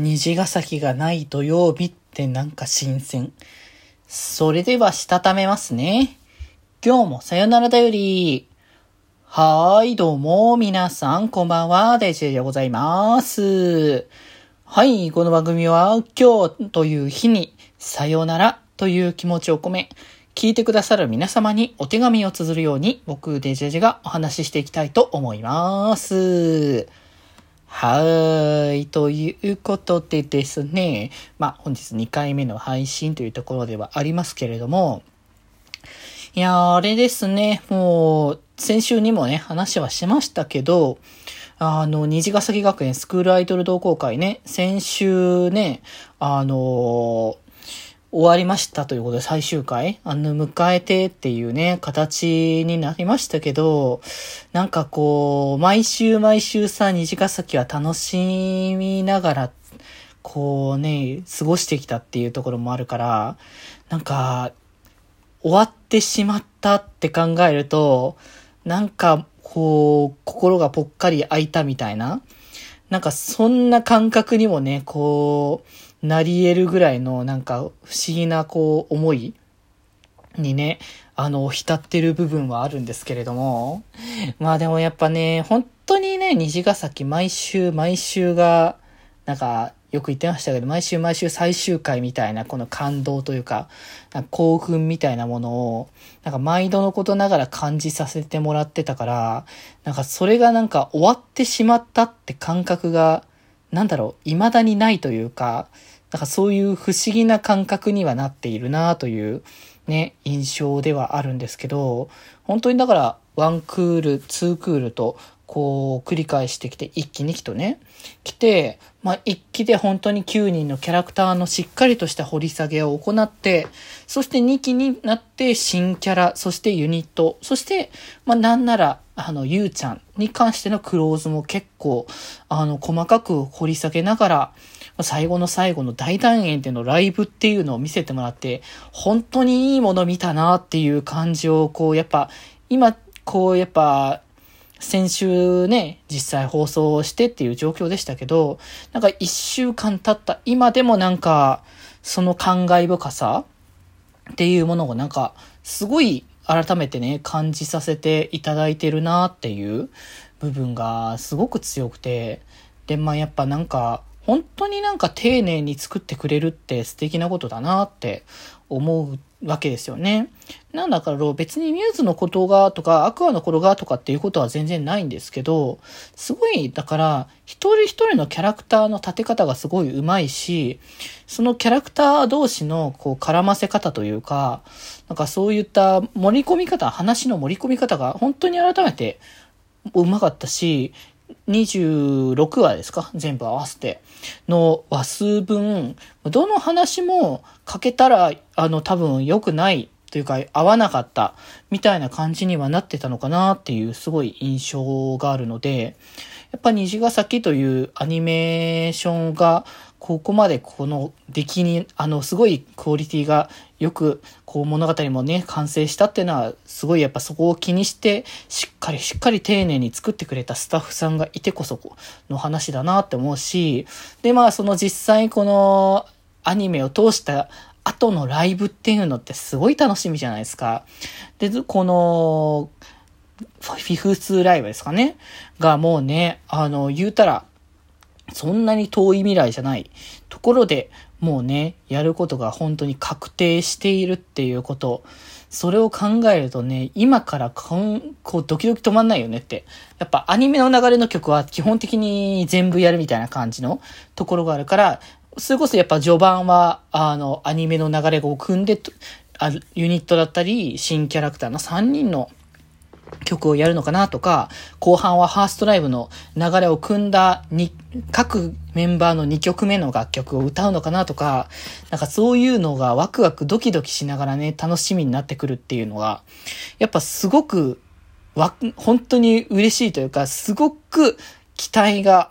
虹ヶ崎がない土曜日ってなんか新鮮。それではしたためますね。今日もさよならだより。はーい、どうも、皆さん、こんばんは、デジェでございます。はい、この番組は、今日という日に、さよならという気持ちを込め、聞いてくださる皆様にお手紙を綴るように、僕、デジェジがお話ししていきたいと思います。はーい。ということでですね。まあ、本日2回目の配信というところではありますけれども、いや、あれですね。もう、先週にもね、話はしましたけど、あの、虹ヶ崎学園スクールアイドル同好会ね、先週ね、あのー終わりましたということで最終回、あの、迎えてっていうね、形になりましたけど、なんかこう、毎週毎週さ、虹ヶ崎は楽しみながら、こうね、過ごしてきたっていうところもあるから、なんか、終わってしまったって考えると、なんか、こう、心がぽっかり開いたみたいな、なんかそんな感覚にもね、こう、なり得るぐらいのなんか不思議なこう思いにね、あの、浸ってる部分はあるんですけれども。まあでもやっぱね、本当にね、虹ヶ崎毎週毎週が、なんか、よく言ってましたけど、毎週毎週最終回みたいなこの感動というか、か興奮みたいなものを、なんか毎度のことながら感じさせてもらってたから、なんかそれがなんか終わってしまったって感覚が、なんだろう、未だにないというか、なんかそういう不思議な感覚にはなっているなというね、印象ではあるんですけど、本当にだから、ワンクール、ツークールと、こう、繰り返してきて、一期二期とね、来て、まあ、一期で本当に9人のキャラクターのしっかりとした掘り下げを行って、そして2期になって新キャラ、そしてユニット、そして、まあ、なんなら、あの、ゆうちゃんに関してのクローズも結構、あの、細かく掘り下げながら、最後の最後の大団円でのライブっていうのを見せてもらって、本当にいいもの見たなっていう感じを、こう、やっぱ、今、こう、やっぱ、先週ね、実際放送してっていう状況でしたけど、なんか一週間経った今でもなんか、その感慨深さっていうものをなんか、すごい改めてね、感じさせていただいてるなっていう部分がすごく強くて、で、まあやっぱなんか、本当になんか丁寧に作ってくれるって素敵なことだなって思うわけですよね。なんだから別にミューズのことがとかアクアの頃がとかっていうことは全然ないんですけど、すごい、だから一人一人のキャラクターの立て方がすごい上手いし、そのキャラクター同士のこう絡ませ方というか、なんかそういった盛り込み方、話の盛り込み方が本当に改めてうまかったし、26話ですか？全部合わせて。の話数分、どの話も書けたら、あの、多分良くないというか、合わなかったみたいな感じにはなってたのかなっていうすごい印象があるので、やっぱ虹ヶ崎というアニメーションがここまでこの出来に、あの、すごいクオリティがよく、こう物語もね、完成したっていうのは、すごいやっぱそこを気にして、しっかりしっかり丁寧に作ってくれたスタッフさんがいてこその話だなって思うし、で、まあその実際このアニメを通した後のライブっていうのってすごい楽しみじゃないですか。で、この、フィフスライブですかね。がもうね、あの、言うたら、そんなに遠い未来じゃないところでもうね、やることが本当に確定しているっていうこと。それを考えるとね、今からこん、こうドキドキ止まんないよねって。やっぱアニメの流れの曲は基本的に全部やるみたいな感じのところがあるから、それこそやっぱ序盤は、あの、アニメの流れを組んで、あユニットだったり、新キャラクターの3人の曲をやるのかなとか、後半はハーストライブの流れを組んだに、各メンバーの2曲目の楽曲を歌うのかなとか、なんかそういうのがワクワクドキドキしながらね、楽しみになってくるっていうのが、やっぱすごく、わ、本当に嬉しいというか、すごく期待が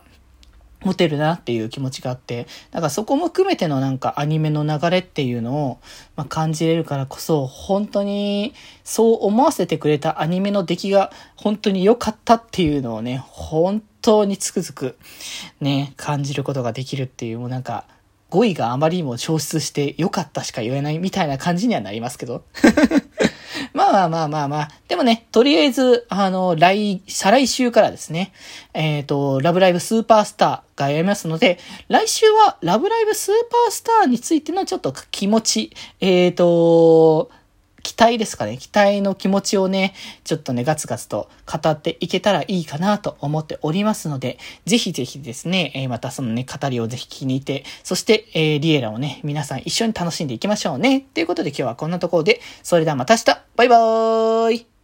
持てるなっていう気持ちがあって、だからそこも含めてのなんかアニメの流れっていうのを、まあ、感じれるからこそ、本当にそう思わせてくれたアニメの出来が本当に良かったっていうのをね、本当につくづく、ね、感じることができるっていう、もうなんか、語彙があまりにも消失して良かったしか言えないみたいな感じにはなりますけど。まあまあまあまあまあ。でもね、とりあえず、あの、来、再来週からですね、えっ、ー、と、ラブライブスーパースターがやりますので、来週はラブライブスーパースターについてのちょっと気持ち、えっ、ー、と、期待ですかね。期待の気持ちをね、ちょっとね、ガツガツと語っていけたらいいかなと思っておりますので、ぜひぜひですね、えー、またそのね、語りをぜひ聞きに行って、そして、えー、リエラをね、皆さん一緒に楽しんでいきましょうね。ということで今日はこんなところで、それではまた明日バイバーイ